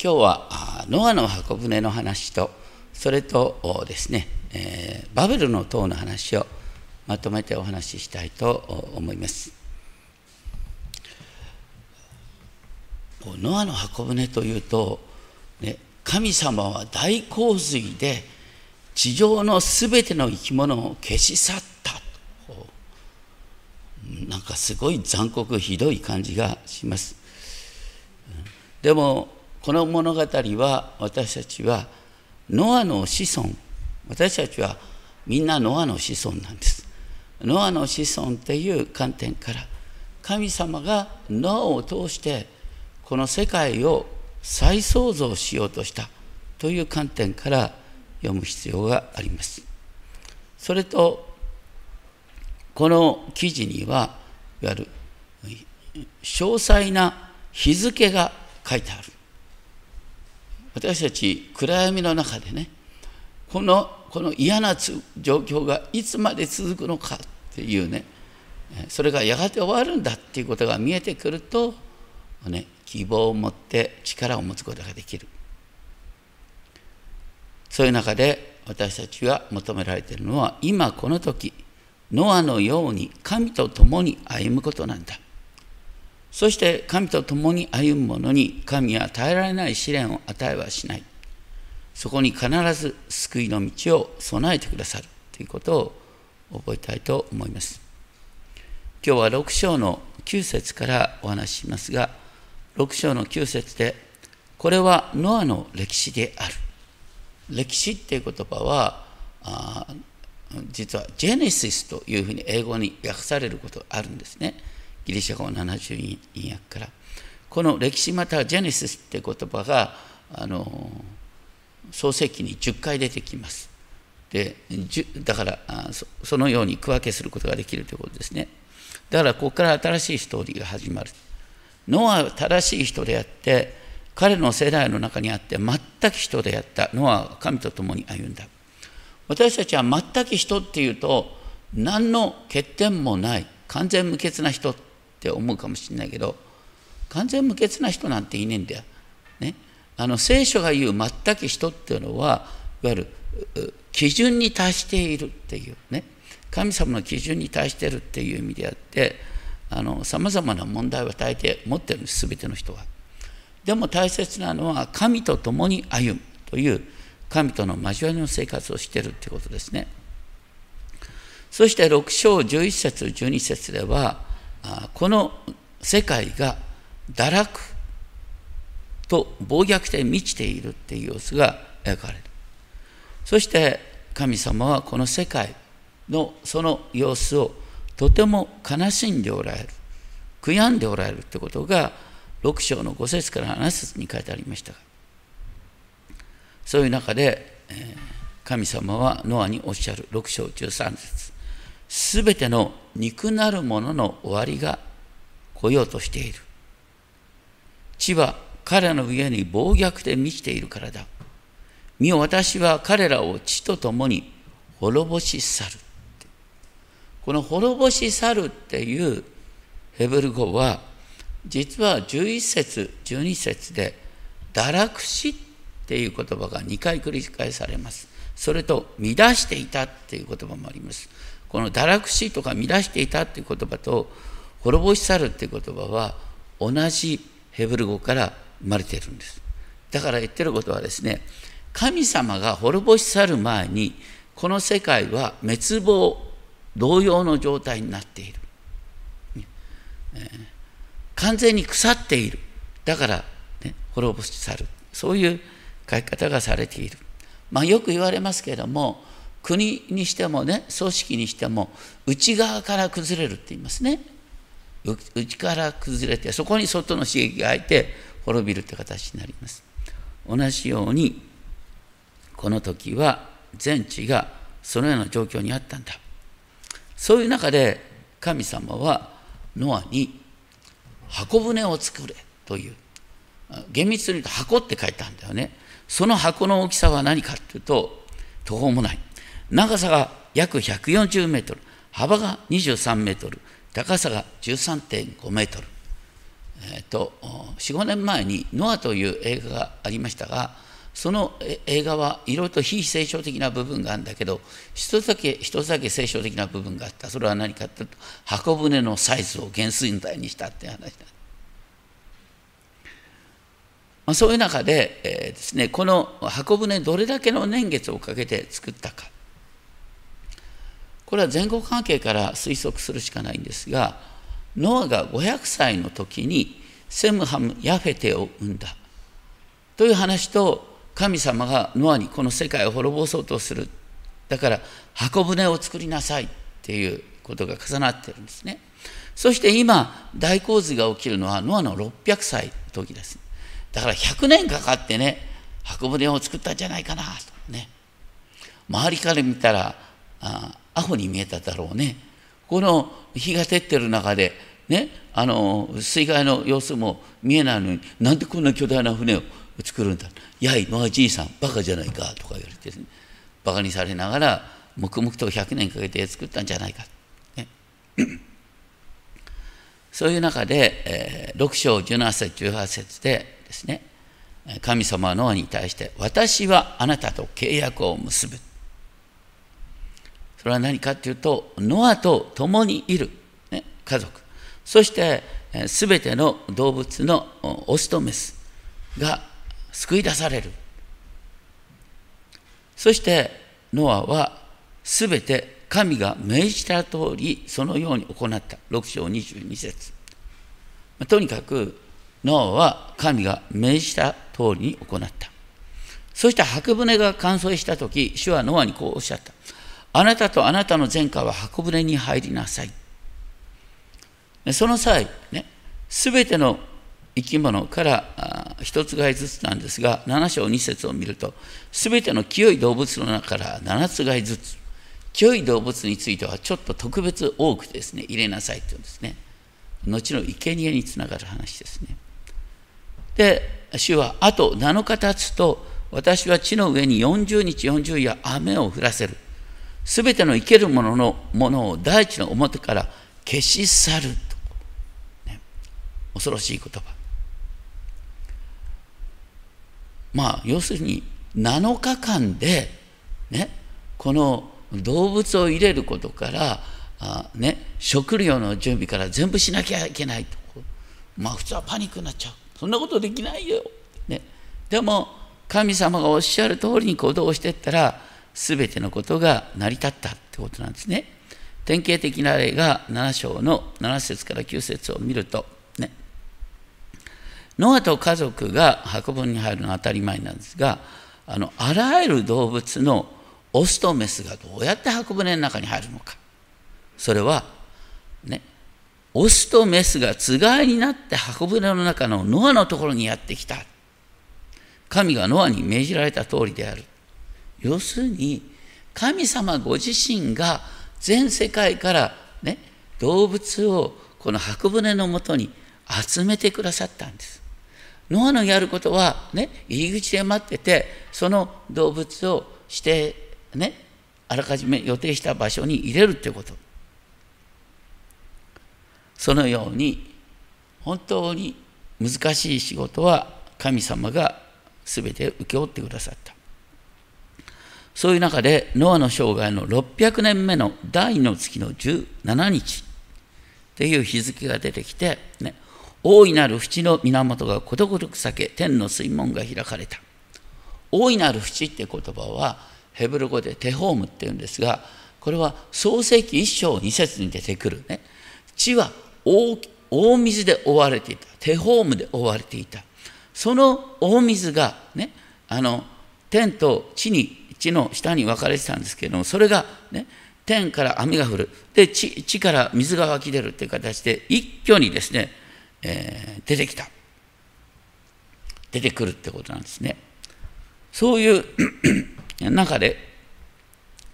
今日はノアの箱舟の話とそれとですね、えー、バベルの塔の話をまとめてお話ししたいと思います。ノアの箱舟というと、ね、神様は大洪水で地上のすべての生き物を消し去った。なんかすごい残酷ひどい感じがします。でもこの物語は私たちはノアの子孫私たちはみんなノアの子孫なんです。ノアの子孫っていう観点から神様がノアを通してこの世界を再創造しようとしたという観点から読む必要があります。それとこの記事にはいわゆる詳細な日付が書いてある。私たち暗闇の中でねこのこの嫌な状況がいつまで続くのかっていうねそれがやがて終わるんだっていうことが見えてくると、ね、希望を持って力を持つことができる。そういう中で私たちが求められているのは今この時ノアのように神と共に歩むことなんだ。そして神と共に歩む者に神は耐えられない試練を与えはしない。そこに必ず救いの道を備えてくださるということを覚えたいと思います。今日は6章の9節からお話ししますが、6章の9節で、これはノアの歴史である。歴史っていう言葉は、あ実はジェネシスというふうに英語に訳されることがあるんですね。ギリシャ語70訳から。この歴史またはジェネシスって言葉があの創世記に10回出てきます。でだからそのように区分けすることができるということですね。だからここから新しいストーリーが始まる。ノアは正しい人であって彼の世代の中にあって全く人であったノアは神と共に歩んだ。私たちは全く人っていうと何の欠点もない完全無欠な人って思うかもしれないけど完全無欠な人なんていねえんだよ。ね、あの聖書が言う全く人っていうのはいわゆる基準に達しているっていうね神様の基準に達してるっていう意味であってさまざまな問題を与えて持ってるんです全ての人は。でも大切なのは神と共に歩むという神との交わりの生活をしているということですね。そして6章11節12節ではこの世界が堕落と暴虐で満ちているっていう様子が描かれる。そして神様はこの世界のその様子をとても悲しんでおられる。悔やんでおられるってことが6章の5節から7節に書いてありましたそういう中で、神様はノアにおっしゃる6章13節。すべての肉なるものの終わりが来ようとしている。地は彼の上に暴虐で満ちているからだ。見よ私は彼らを地と共に滅ぼし去る。この滅ぼし去るっていうヘブル語は実は11節12節で堕落死っていう言葉が2回繰り返されます。それと乱していたっていう言葉もあります。この堕落死とか乱していたっていう言葉と滅ぼし去るっていう言葉は同じヘブル語から生まれているんです。だから言ってることはですね、神様が滅ぼし去る前にこの世界は滅亡同様の状態になっている。えー、完全に腐っている。だから、ね、滅ぼし去る。そういう書き方がされている。まあ、よく言われますけれども、国にしてもね組織にしても内側から崩れるって言いますね。内から崩れてそこに外の刺激が入って滅びるって形になります。同じようにこの時は全地がそのような状況にあったんだ。そういう中で神様はノアに箱舟を作れという厳密に言うと箱って書いてあるんだよね。その箱の大きさは何かっていうと途方もない。長さが約140メートル、幅が23メートル、高さが13.5メートル。えーと、45年前に「ノア」という映画がありましたがその映画はいろいろと非聖書的な部分があるんだけど一つだけ一つだけ聖書的な部分があった。それは何かというと箱舟のサイズを原水体にしたっていう話だ、まあ、そういう中で、えー、ですねこの箱舟どれだけの年月をかけて作ったか。これは前後関係から推測するしかないんですがノアが500歳の時にセムハム・ヤフェテを生んだ。という話と神様がノアにこの世界を滅ぼそうとする。だから箱舟を作りなさいっていうことが重なってるんですね。そして今大洪水が起きるのはノアの600歳の時ですだから100年かかってね箱舟を作ったんじゃないかなとね。周りから見たらあアホに見えただろうね。この日が照ってる中でねあの水害の様子も見えないのになんでこんな巨大な船を作るんだ。やいノアじいさんバカじゃないかとか言われて、ね、バカにされながら黙々と100年かけて作ったんじゃないか、ね、そういう中で、えー、6章17節18節でですね。神様はノアに対して私はあなたと契約を結ぶ。それは何かっていうとノアと共にいる、ね、家族。そしてすべての動物のオスとメスが救い出される。そしてノアはすべて神が命じた通りそのように行った。6章22節。とにかくノアは神が命じた通りに行った。そして箱舟が完成した時主はノアにこうおっしゃった。あなたとあなたの前科は箱舟に入りなさい。その際、ね、すべての生き物から一つ買いずつなんですが、7章2節を見ると、すべての清い動物の中から7つ買いずつ、清い動物についてはちょっと特別多くですね、入れなさいって言うんですね。後の生贄につながる話ですね。で、主は、あと7日経つと、私は地の上に40日40夜雨を降らせる。すべての生けるもののものを大地の表から消し去る、ね、恐ろしい言葉。まあ要するに7日間でねこの動物を入れることからあ、ね、食料の準備から全部しなきゃいけないと。まあ普通はパニックになっちゃう。そんなことできないよ、ね、でも神様がおっしゃる通りに行動していったら全てのことが成り立ったってことなんですね。典型的な例が7章の7節から9節を見ると、ね、ノアと家族が箱舟に入るのは当たり前なんですが、あのあらゆる動物のオスとメスがどうやって箱舟の中に入るのか。それは、ね、オスとメスがつがいになって箱舟の中のノアのところにやってきた。神がノアに命じられた通りである。要するに神様ご自身が全世界からね動物をこの箱舟のもとに集めてくださったんです。ノアのやることはね入り口で待っててその動物をしてねあらかじめ予定した場所に入れるということ。そのように本当に難しい仕事は神様が全て請け負ってくださった。そういう中で、ノアの生涯の600年目の第の月の17日っていう日付が出てきて、ね、大いなる淵の源がことごとく裂け、天の水門が開かれた。大いなる淵って言葉は、ヘブル語でテホームっていうんですが、これは創世記1章2節に出てくるね。地は大大水で覆われていた。テホームで覆われていた。その大水がね、あの天と地に地の下に分かれてたんですけれどもそれがね天から雨が降る。で地地から水が湧き出るという形で一挙にですね、えー、出てきた。出てくるってことなんですね。そういう 中で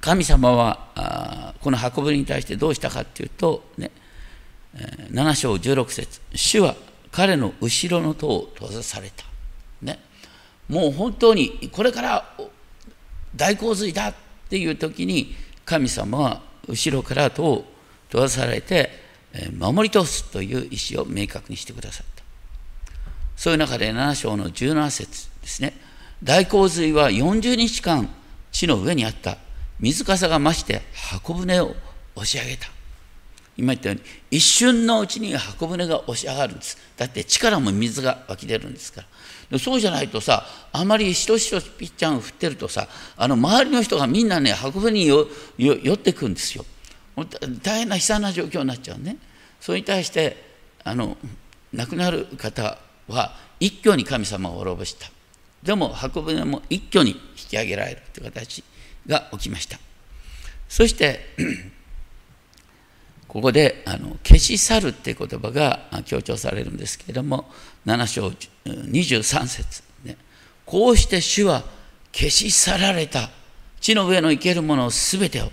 神様はこの箱舟に対してどうしたかっていうと、ね、7章16節。主は彼の後ろの塔を閉ざされた、ね、もう本当にこれから大洪水だっていう時に神様は後ろから戸を閉ざされて守り通すという意思を明確にしてくださった。そういう中で7章の17節ですね。大洪水は40日間地の上にあった。水かさが増して箱舟を押し上げた。今言ったように一瞬のうちに箱舟が押し上がるんです。だって力も水が湧き出るんですから。そうじゃないとさあまりしとしとピッチャーを振ってるとさあの周りの人がみんなね箱舟に寄ってくんですよ。大変な悲惨な状況になっちゃうね。それに対してあの亡くなる方は一挙に神様を滅ぼした。でも箱舟も一挙に引き上げられるという形が起きました。そしてここであの消し去るっていう言葉が強調されるんですけれども7章23節ね。こうして主は消し去られた。地の上の生けるものすべてを。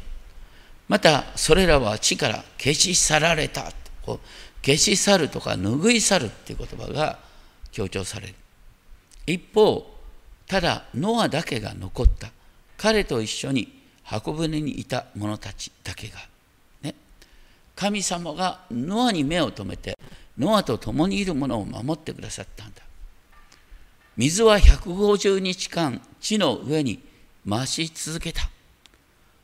またそれらは地から消し去られた。こう消し去るとか拭い去るっていう言葉が強調される。一方ただノアだけが残った。彼と一緒に箱舟にいた者たちだけが神様がノアに目を留めてノアと共にいる者を守ってくださったんだ。水は150日間地の上に増し続けた。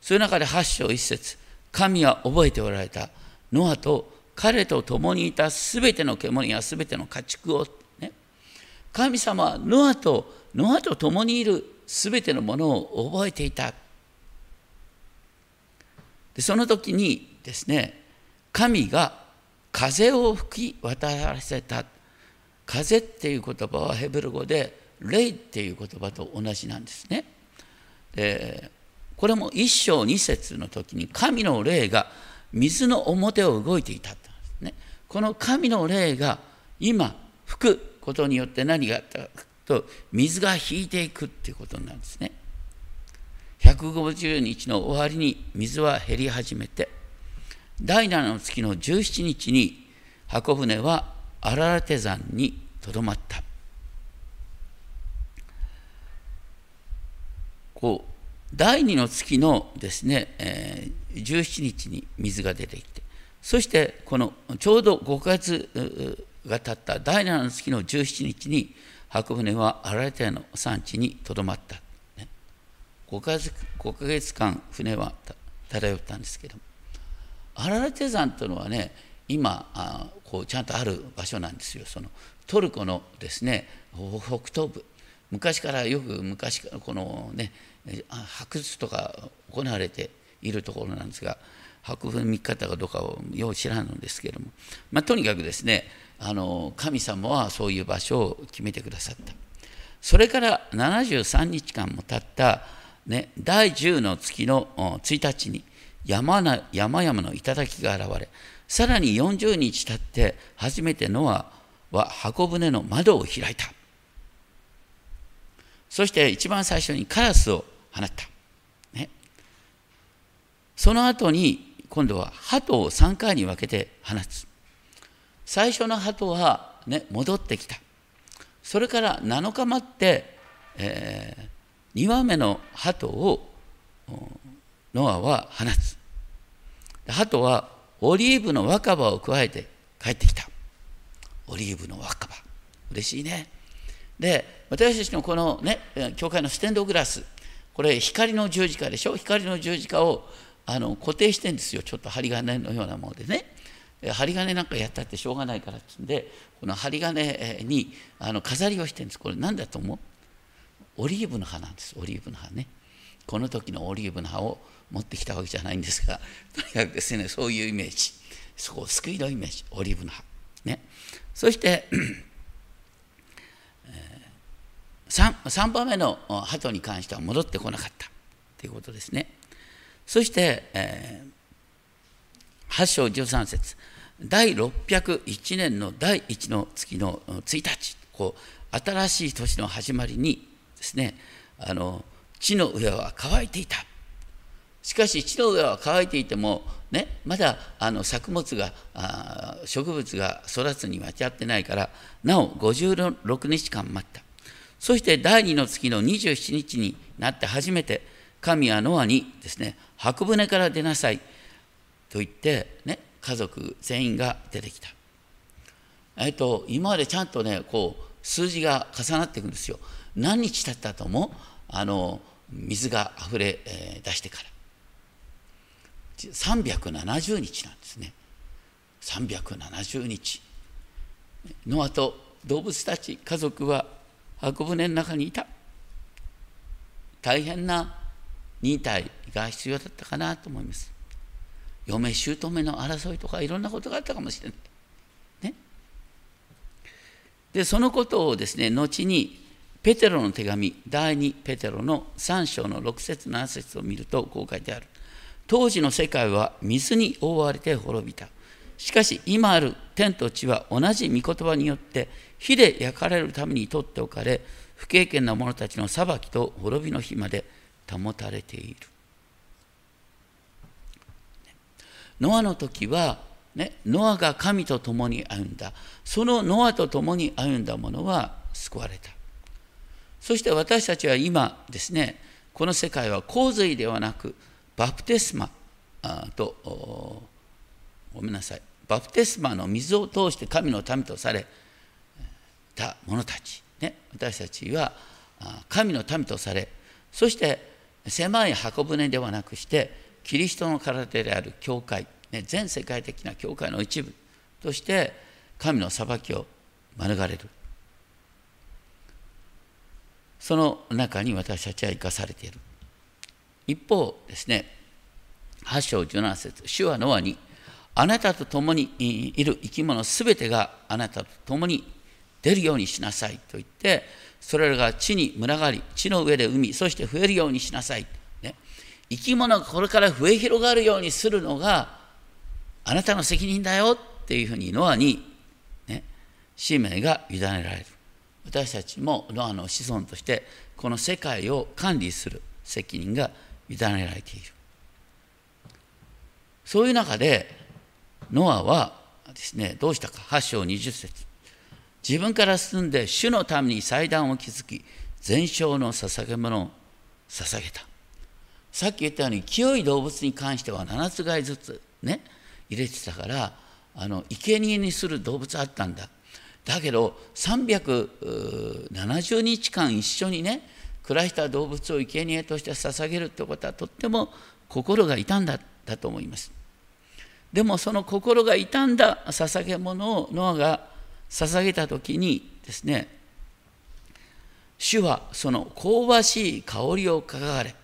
そういう中で8章1節神は覚えておられた。ノアと彼と共にいたすべての煙やすべての家畜を、ね、神様はノアとノアと共にいるすべてのものを覚えていた。でその時にですね神が風を吹き渡らせた風っていう言葉はヘブル語で霊っていう言葉と同じなんですね。でこれも一章二節の時に神の霊が水の表を動いていたってね。この神の霊が今吹くことによって何があったかと水が引いていくっていうことなんですね。150日の終わりに水は減り始めて第7の月の17日に箱舟はアラテ山にとどまった。こう第2の月のですね、えー、17日に水が出てきてそしてこのちょうど5ヶ月が経った第7の月の17日に箱舟はアラレテの産地にとどまった、ね、5, ヶ月5ヶ月間船は漂ったんですけども。アララテ山というのはね今あこうちゃんとある場所なんですよ。そのトルコのですね北東部。昔からよく昔からこのね発掘とか行われているところなんですが博文見方かどうかをよう知らんのですけれども、まあ、とにかくですねあの神様はそういう場所を決めてくださった。それから73日間も経った、ね、第10の月の1日に山な山々の頂が現れさらに40日経って初めてノアは箱舟の窓を開いた。そして一番最初にカラスを放った、ね、その後に今度は鳩を3回に分けて放つ。最初の鳩は、ね、戻ってきた。それから7日待って、えー、2羽目の鳩をノアは放つ。鳩はオリーブの若葉を加えて帰ってきた。オリーブの若葉。嬉しいね。で私たちのこのね教会のステンドグラス。これ光の十字架でしょ？光の十字架をあの固定してんですよ。ちょっと針金のようなものでね。針金なんかやったってしょうがないからっつんでこの針金にあの飾りをしてるんです。これ何だと思う？オリーブの葉なんです。オリーブの葉ね。この時のオリーブの葉を持ってきたわけじゃないんですが とにかくですねそういうイメージ。そこを救いのイメージ。オリーブの葉。ね。そして 3, 3番目の鳩に関しては戻ってこなかった。ということですね。そして、えー、8章13節。第601年の第1の月の1日。こう新しい年の始まりにですねあの地の上は乾いていた。しかし地の上は乾いていても、ね、まだあの作物があ植物が育つに間違ってないからなお56日間待ったそして第二の月の27日になって初めて神はノアにですね箱舟から出なさいと言って、ね、家族全員が出てきた。えっと、今までちゃんとねこう数字が重なっていくんですよ。何日経ったともあの水があふれ、出してから370日なんですね。370日。ノアと動物たち家族は箱舟の中にいた。大変な忍耐が必要だったかなと思います。嫁姑の争いとかいろんなことがあったかもしれない。ね。でそのことをですね後にペテロの手紙第2ペテロの3章の6節7節を見るとこう書いてある。当時の世界は水に覆われて滅びた。しかし今ある天と地は同じ御言葉によって火で焼かれるために取っておかれ不経験な者たちの裁きと滅びの日まで保たれている。ノアの時は、ね、ノアが神と共に歩んだ。そのノアと共に歩んだ者は救われた。そして私たちは今ですねこの世界は洪水ではなくバプテスマとごめんなさい。バプテスマの水を通して神の民とされた者たち、ね、私たちは神の民とされそして狭い箱舟ではなくしてキリストの体である教会、ね、全世界的な教会の一部として神の裁きを免れる。その中に私たちは生かされている。一方ですね8章17節主はノアにあなたと共にいる生き物すべてがあなたと共に出るようにしなさいと言ってそれらが地に群がり地の上で海そして増えるようにしなさい、ね、生き物がこれから増え広がるようにするのがあなたの責任だよっていうふうにノアに、ね、使命が委ねられる。私たちもノアの子孫としてこの世界を管理する責任が委ねられているそういう中でノアはですねどうしたか？8章20節。自分から進んで主のために祭壇を築き全焼の捧げ物を捧げた。さっき言ったように清い動物に関しては7つ買いずつね入れてたからあの生贄にする動物あったんだ。だけど370日間一緒にね暮らした動物を生贄として捧げるってことはとっても心が痛んだだと思います。でもその心が傷んだ捧げ物をノアが捧げた時にですね主はその香ばしい香りをかがれ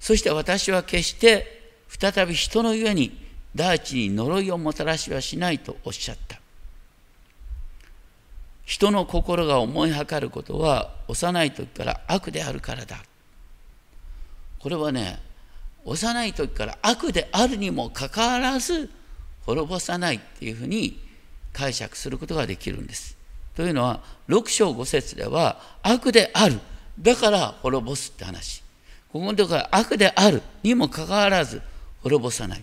そして私は決して再び人のゆえに大地に呪いをもたらしはしないとおっしゃった。人の心が思いはかることは幼い時から悪であるからだ。これはね幼い時から悪であるにもかかわらず滅ぼさないっていうふうに解釈することができるんです。というのは6章5節では悪である。だから滅ぼすって話。ここのところは悪であるにもかかわらず滅ぼさない。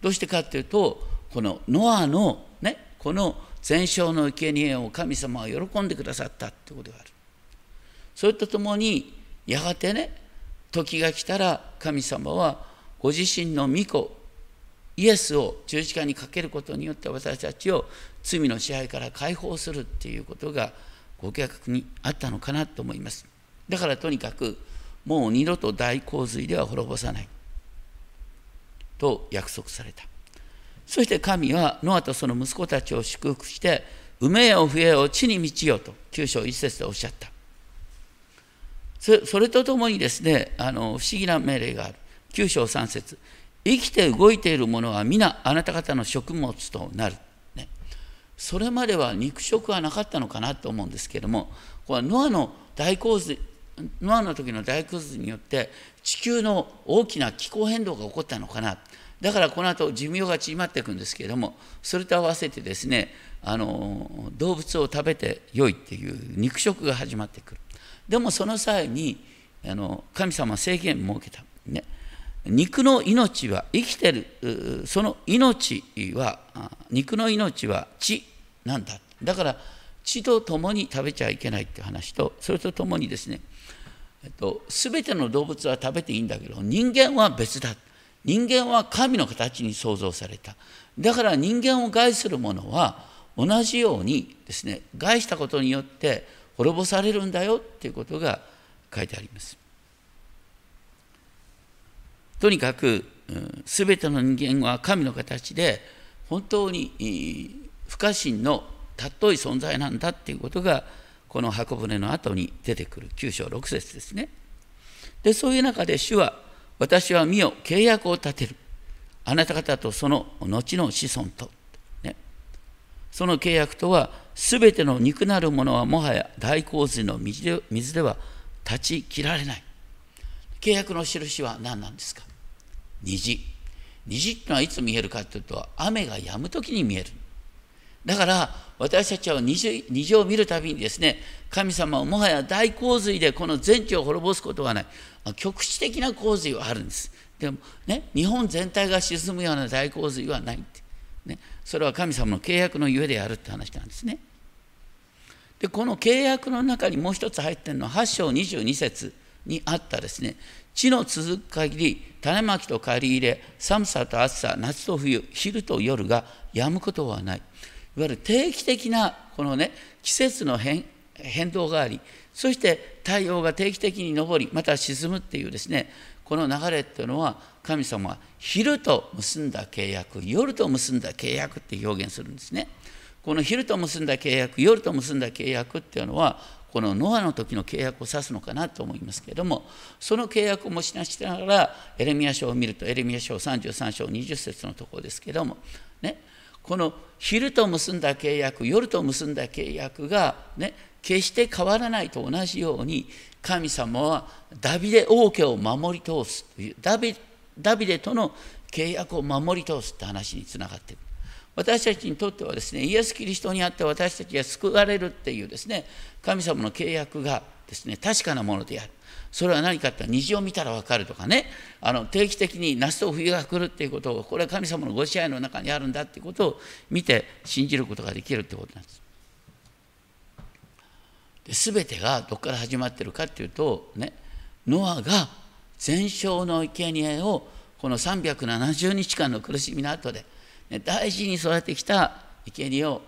どうしてかっていうとこのノアのねこの全焼の生贄を神様は喜んでくださったってことがある。それとともにやがてね時が来たら神様はご自身の御子イエスを十字架にかけることによって私たちを罪の支配から解放するっていうことがご計画にあったのかなと思います。だからとにかくもう二度と大洪水では滅ぼさない。と約束された。そして神はノアとその息子たちを祝福して「埋めよ増えよ地に満ちよ」と九章一節でおっしゃった。それとともにですねあの不思議な命令がある。9章3節。生きて動いているものは皆あなた方の食物となる、ね、それまでは肉食はなかったのかなと思うんですけれどもこれはノアの大洪水ノアの時の大洪水によって地球の大きな気候変動が起こったのかな。だからこの後寿命が縮まっていくんですけれどもそれと合わせてですねあの動物を食べてよいっていう肉食が始まってくる。でもその際にあの神様は制限を設けた、ね、肉の命は生きてる。その命は肉の命は血なんだ。だから血と共に食べちゃいけないっていう話とそれとともにですね、えっと、全ての動物は食べていいんだけど人間は別だ人間は神の形に創造されただから人間を害するものは同じようにですね害したことによって滅ぼされるんだよっていうことが書いてあります。とにかくすべての人間は神の形で本当に不可侵の尊い存在なんだっていうことがこの箱舟の後に出てくる9章6節ですね。でそういう中で主は私は身を契約を立てる。あなた方とその後の子孫と、ね、その契約とはすべての肉なるものはもはや大洪水の水では断ち切られない。契約の印は何なんですか？虹。虹ってのはいつ見えるかというと雨が止む時に見える。だから私たちは虹虹を見るたびにですね神様はもはや大洪水でこの全地を滅ぼすことはない。局地的な洪水はあるんです。でもね日本全体が沈むような大洪水はないって、ね、それは神様の契約のゆえであるって話なんですね。でこの契約の中にもう一つ入ってるのは8章22節にあったですね。地の続く限り種まきと借り入れ寒さと暑さ夏と冬昼と夜が止むことはない。いわゆる定期的なこのね季節の変動がありそして太陽が定期的に昇りまた沈むっていうですねこの流れっていうのは神様は昼と結んだ契約夜と結んだ契約って表現するんですね。この昼と結んだ契約夜と結んだ契約っていうのはこのノアの時の契約を指すのかなと思いますけれどもその契約を持ち出しながらエレミア書を見るとエレミア書33章20節のところですけれどもねこの昼と結んだ契約夜と結んだ契約がね決して変わらないと同じように神様はダビデ王家を守り通すというダビデとの契約を守り通すって話につながっている。私たちにとってはですねイエス・キリストにあって私たちが救われるっていうですね神様の契約がですね確かなものである。それは何かって虹を見たら分かるとかねあの定期的に夏と冬が来るっていうことをこれは神様のご支配の中にあるんだっていうことを見て信じることができるってことなんです。で全てがどこから始まってるかっていうとねノアが全焼の生贄をこの370日間の苦しみの後で、ね、大事に育ててきた生贄を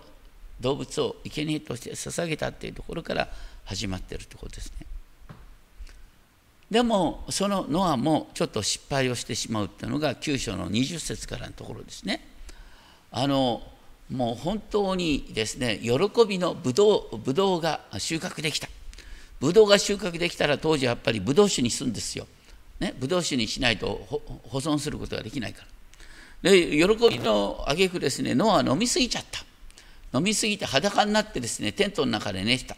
動物を生贄として捧げたっていうところから始まってるってことですね。でもそのノアもちょっと失敗をしてしまうっていうのが9章の20節からのところですね。あのもう本当にですね喜びのブドウブドウが収穫できたブドウが収穫できたら当時やっぱりブドウ酒にするんですよ。ね、ブドウ酒にしないと保存することができないから。で喜びの挙句ですねノアは飲みすぎちゃった飲みすぎて裸になってですねテントの中で寝てた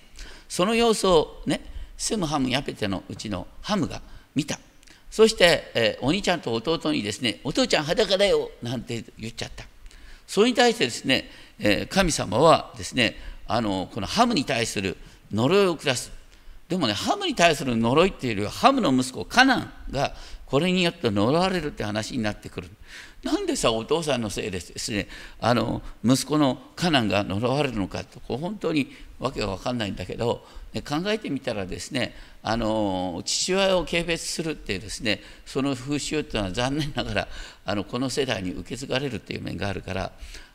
その様子をねセムハムヤペテのうちのハムが見た。そして、えー、お兄ちゃんと弟にですねお父ちゃん裸だよなんて言っちゃった。それに対してですね、えー、神様はですねあのこのハムに対する呪いを下す。でもねハムに対する呪いっていうよりはハムの息子カナンがこれによって呪われるって話になってくる。なんでさお父さんのせいでですねあの息子のカナンが呪われるのかとこう本当にわけが分かんないんだけど考えてみたらですねあの父親を軽蔑するっていうですねその風習っていうのは残念ながらあのこの世代に受け継がれるっていう面があるから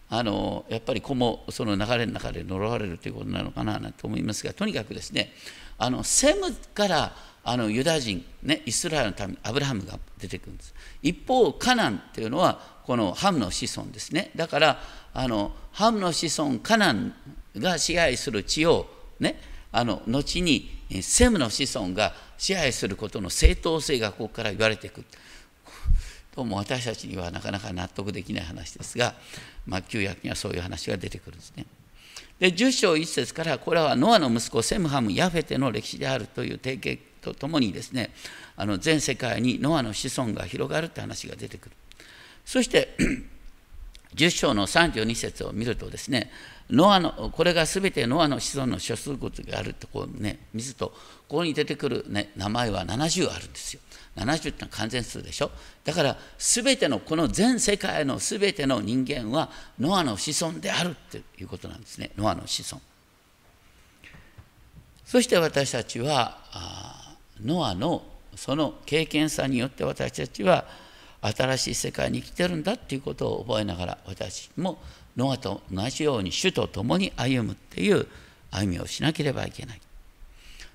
あのやっぱり子もその流れの中で呪われるということなのかなと思いますがとにかくですねあのセムからあのユダヤ人、ね、イスラエルのためにアブラハムが出てくるんです。一方カナンっていうのはこのハムの子孫ですね。だからあのハムの子孫カナンが支配する地をねあの後にセムの子孫が支配することの正当性がここから言われていくどうも私たちにはなかなか納得できない話ですが、まあ、旧約にはそういう話が出てくるんですね。で10章1節からこれはノアの息子セムハム・ヤフェテの歴史であるという提携とともにですねあの全世界にノアの子孫が広がるって話が出てくるそして10章の32節を見るとですねノアのこれが全てノアの子孫の諸数物があるとこうね水とここに出てくる、ね、名前は70あるんですよ。70ってのは完全数でしょ？だから全てのこの全世界の全ての人間はノアの子孫であるっていうことなんですね。ノアの子孫。そして私たちはノアのその経験さによって私たちは新しい世界に生きてるんだっていうことを覚えながら私もノアと同じように主と共に歩むっていう歩みをしなければいけない。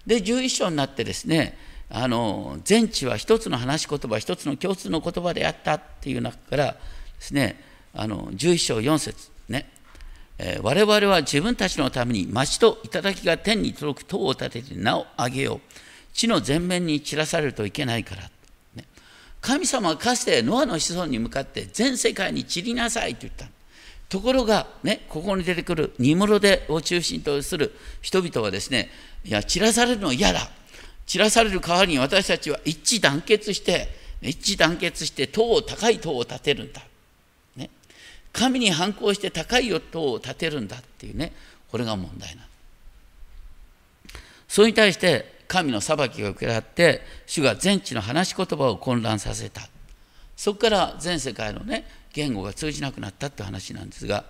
で11章になってですねあの全地は一つの話し言葉一つの共通の言葉であったっていう中からですねあの11章4節ね、えー、我々は自分たちのために町と頂が天に届く塔を立てて名を上げよう地の前面に散らされるといけないから、神様はかつてノアの子孫に向かって全世界に散りなさいと言った。ところが、ね、ここに出てくるニムロデを中心とする人々はですねいや散らされるの嫌だ。散らされる代わりに私たちは一致団結して一致団結して塔を高い塔を建てるんだ、ね、神に反抗して高い塔を建てるんだっていうねこれが問題なそれに対して神の裁きが受けられて主が全地の話し言葉を混乱させた。そこから全世界のね言語が通じなくなったって話なんですが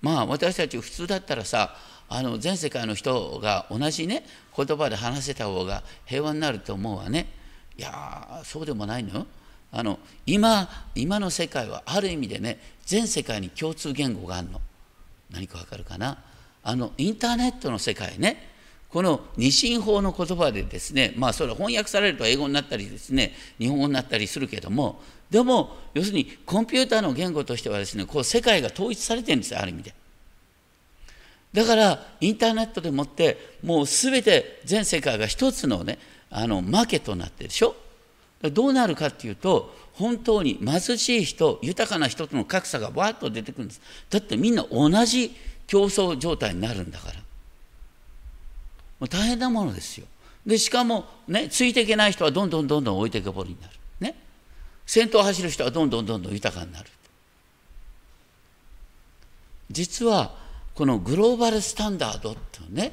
まあ私たち普通だったらさあの全世界の人が同じね言葉で話せた方が平和になると思うわね。いやそうでもないのよ。あの今今の世界はある意味でね全世界に共通言語があるの。何かわかるかな？あのインターネットの世界ね。この二進法の言葉でですねまあそれは翻訳されると英語になったりですね日本語になったりするけどもでも要するにコンピューターの言語としてはですねこう世界が統一されてるんですよある意味で。だからインターネットでもってもう全て全世界が一つのねあのマーケットになってるでしょ？どうなるかっていうと本当に貧しい人豊かな人との格差がわーっと出てくるんです。だってみんな同じ競争状態になるんだから。もう大変なものですよ。でしかもねついていけない人はどんどんどんどん置いてけぼりになる。ね。先頭を走る人はどんどんどんどん豊かになる。実はこのグローバルスタンダードっていうね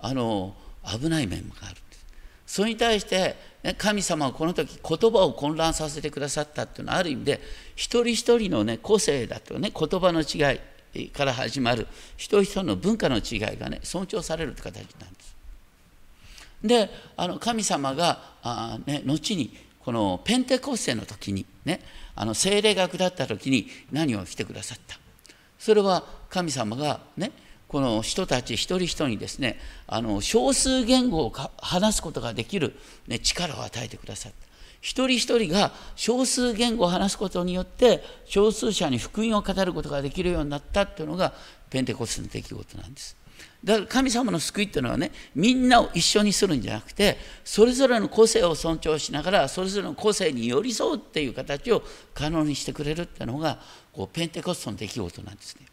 あの危ない面があるんです。それに対して、ね、神様はこの時言葉を混乱させてくださったっていうのはある意味で一人一人の、ね、個性だとね言葉の違いから始まる一人一人の文化の違いがね尊重されるって形なんです。であの神様があ、ね、後にこのペンテコステの時にねあの精霊学だった時に何をしてくださったそれは神様がねこの人たち一人一人にですねあの少数言語を話すことができる、ね、力を与えてくださった一人一人が少数言語を話すことによって少数者に福音を語ることができるようになったっていうのがペンテコステの出来事なんです。だから神様の救いっていうのはねみんなを一緒にするんじゃなくてそれぞれの個性を尊重しながらそれぞれの個性に寄り添うっていう形を可能にしてくれるっていうのがこうペンテコストの出来事なんですね。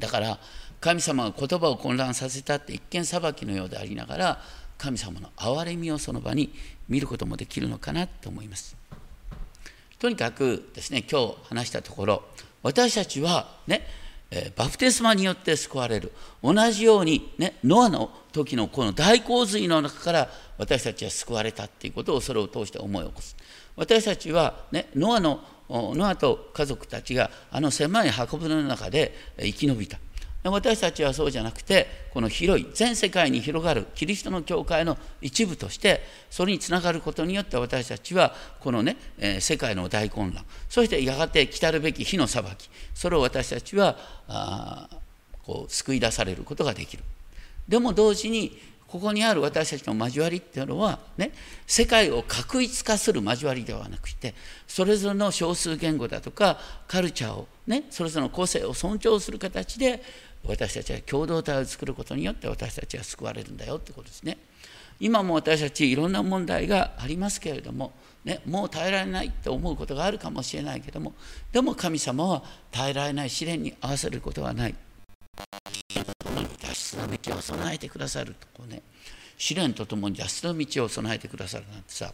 だから神様が言葉を混乱させたって一見裁きのようでありながら神様の憐れみをその場に見ることもできるのかなと思います。とにかくですね今日話したところ私たちはねバプテスマによって救われる。同じように、ね、ノアの時のこの大洪水の中から私たちは救われたっていうことをそれを通して思い起こす。私たちは、ね、ノアのノアと家族たちがあの狭い箱舟の中で生き延びた。私たちはそうじゃなくてこの広い全世界に広がるキリストの教会の一部としてそれにつながることによって私たちはこのね、えー、世界の大混乱そしてやがて来たるべき火の裁きそれを私たちはあこう救い出されることができる。でも同時にここにある私たちの交わりっていうのはね世界を確一化する交わりではなくてそれぞれの少数言語だとかカルチャーをねそれぞれの個性を尊重する形で私たちは共同体を作ることによって私たちは救われるんだよってことですね。今も私たちいろんな問題がありますけれども、ね、もう耐えられないと思うことがあるかもしれないけどもでも神様は耐えられない試練に合わせることはない。脱出の道を備えてくださるとこうね試練とともに脱出の道を備えてくださるなんてさ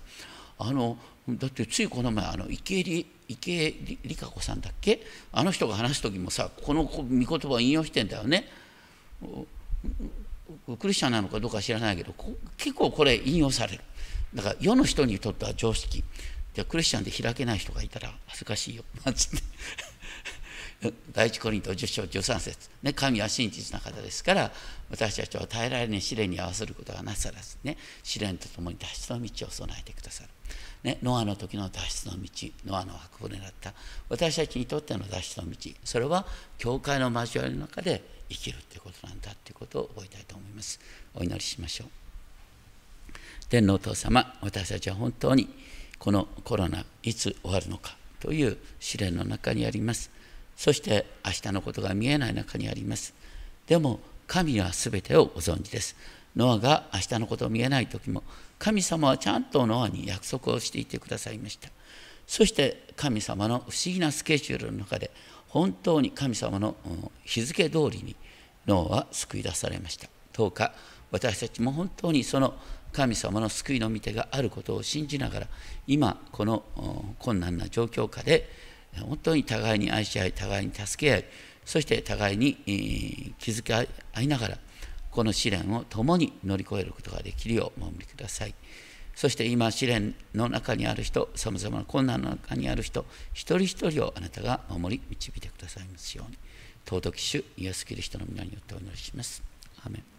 あのだってついこの前あの池江池江璃花子さんだっけ？あの人が話す時もさこの御言葉を引用してんだよね。クリスチャンなのかどうか知らないけど結構これ引用される。だから世の人にとっては常識。じゃクリスチャンで開けない人がいたら恥ずかしいよ。なんつって。第一コリント10章13節。ね、神は真実な方ですから私たちは耐えられない試練に合わせることはなさらず、ね、試練とともに脱出の道を備えてくださる、ね、ノアの時の脱出の道ノアの箱舟だった。私たちにとっての脱出の道。それは教会の交わりの中で生きるということなんだということを覚えたいと思います。お祈りしましょう。天皇お父様私たちは本当にこのコロナいつ終わるのかという試練の中にあります。そして明日のことが見えない中にあります。でも神は全てをご存知です。ノアが明日のことを見えない時も神様はちゃんとノアに約束をしていてくださいました。そして神様の不思議なスケジュールの中で本当に神様の日付通りにノアは救い出されました。どうか私たちも本当にその神様の救いの御手があることを信じながら今この困難な状況下で本当に互いに愛し合い互いに助け合いそして互いに気づき合いながらこの試練を共に乗り越えることができるようお守りください。そして今試練の中にある人さまざまな困難の中にある人一人一人をあなたが守り導いてくださいますように。尊き主イエス・キリストの皆によってお祈りします。アメン。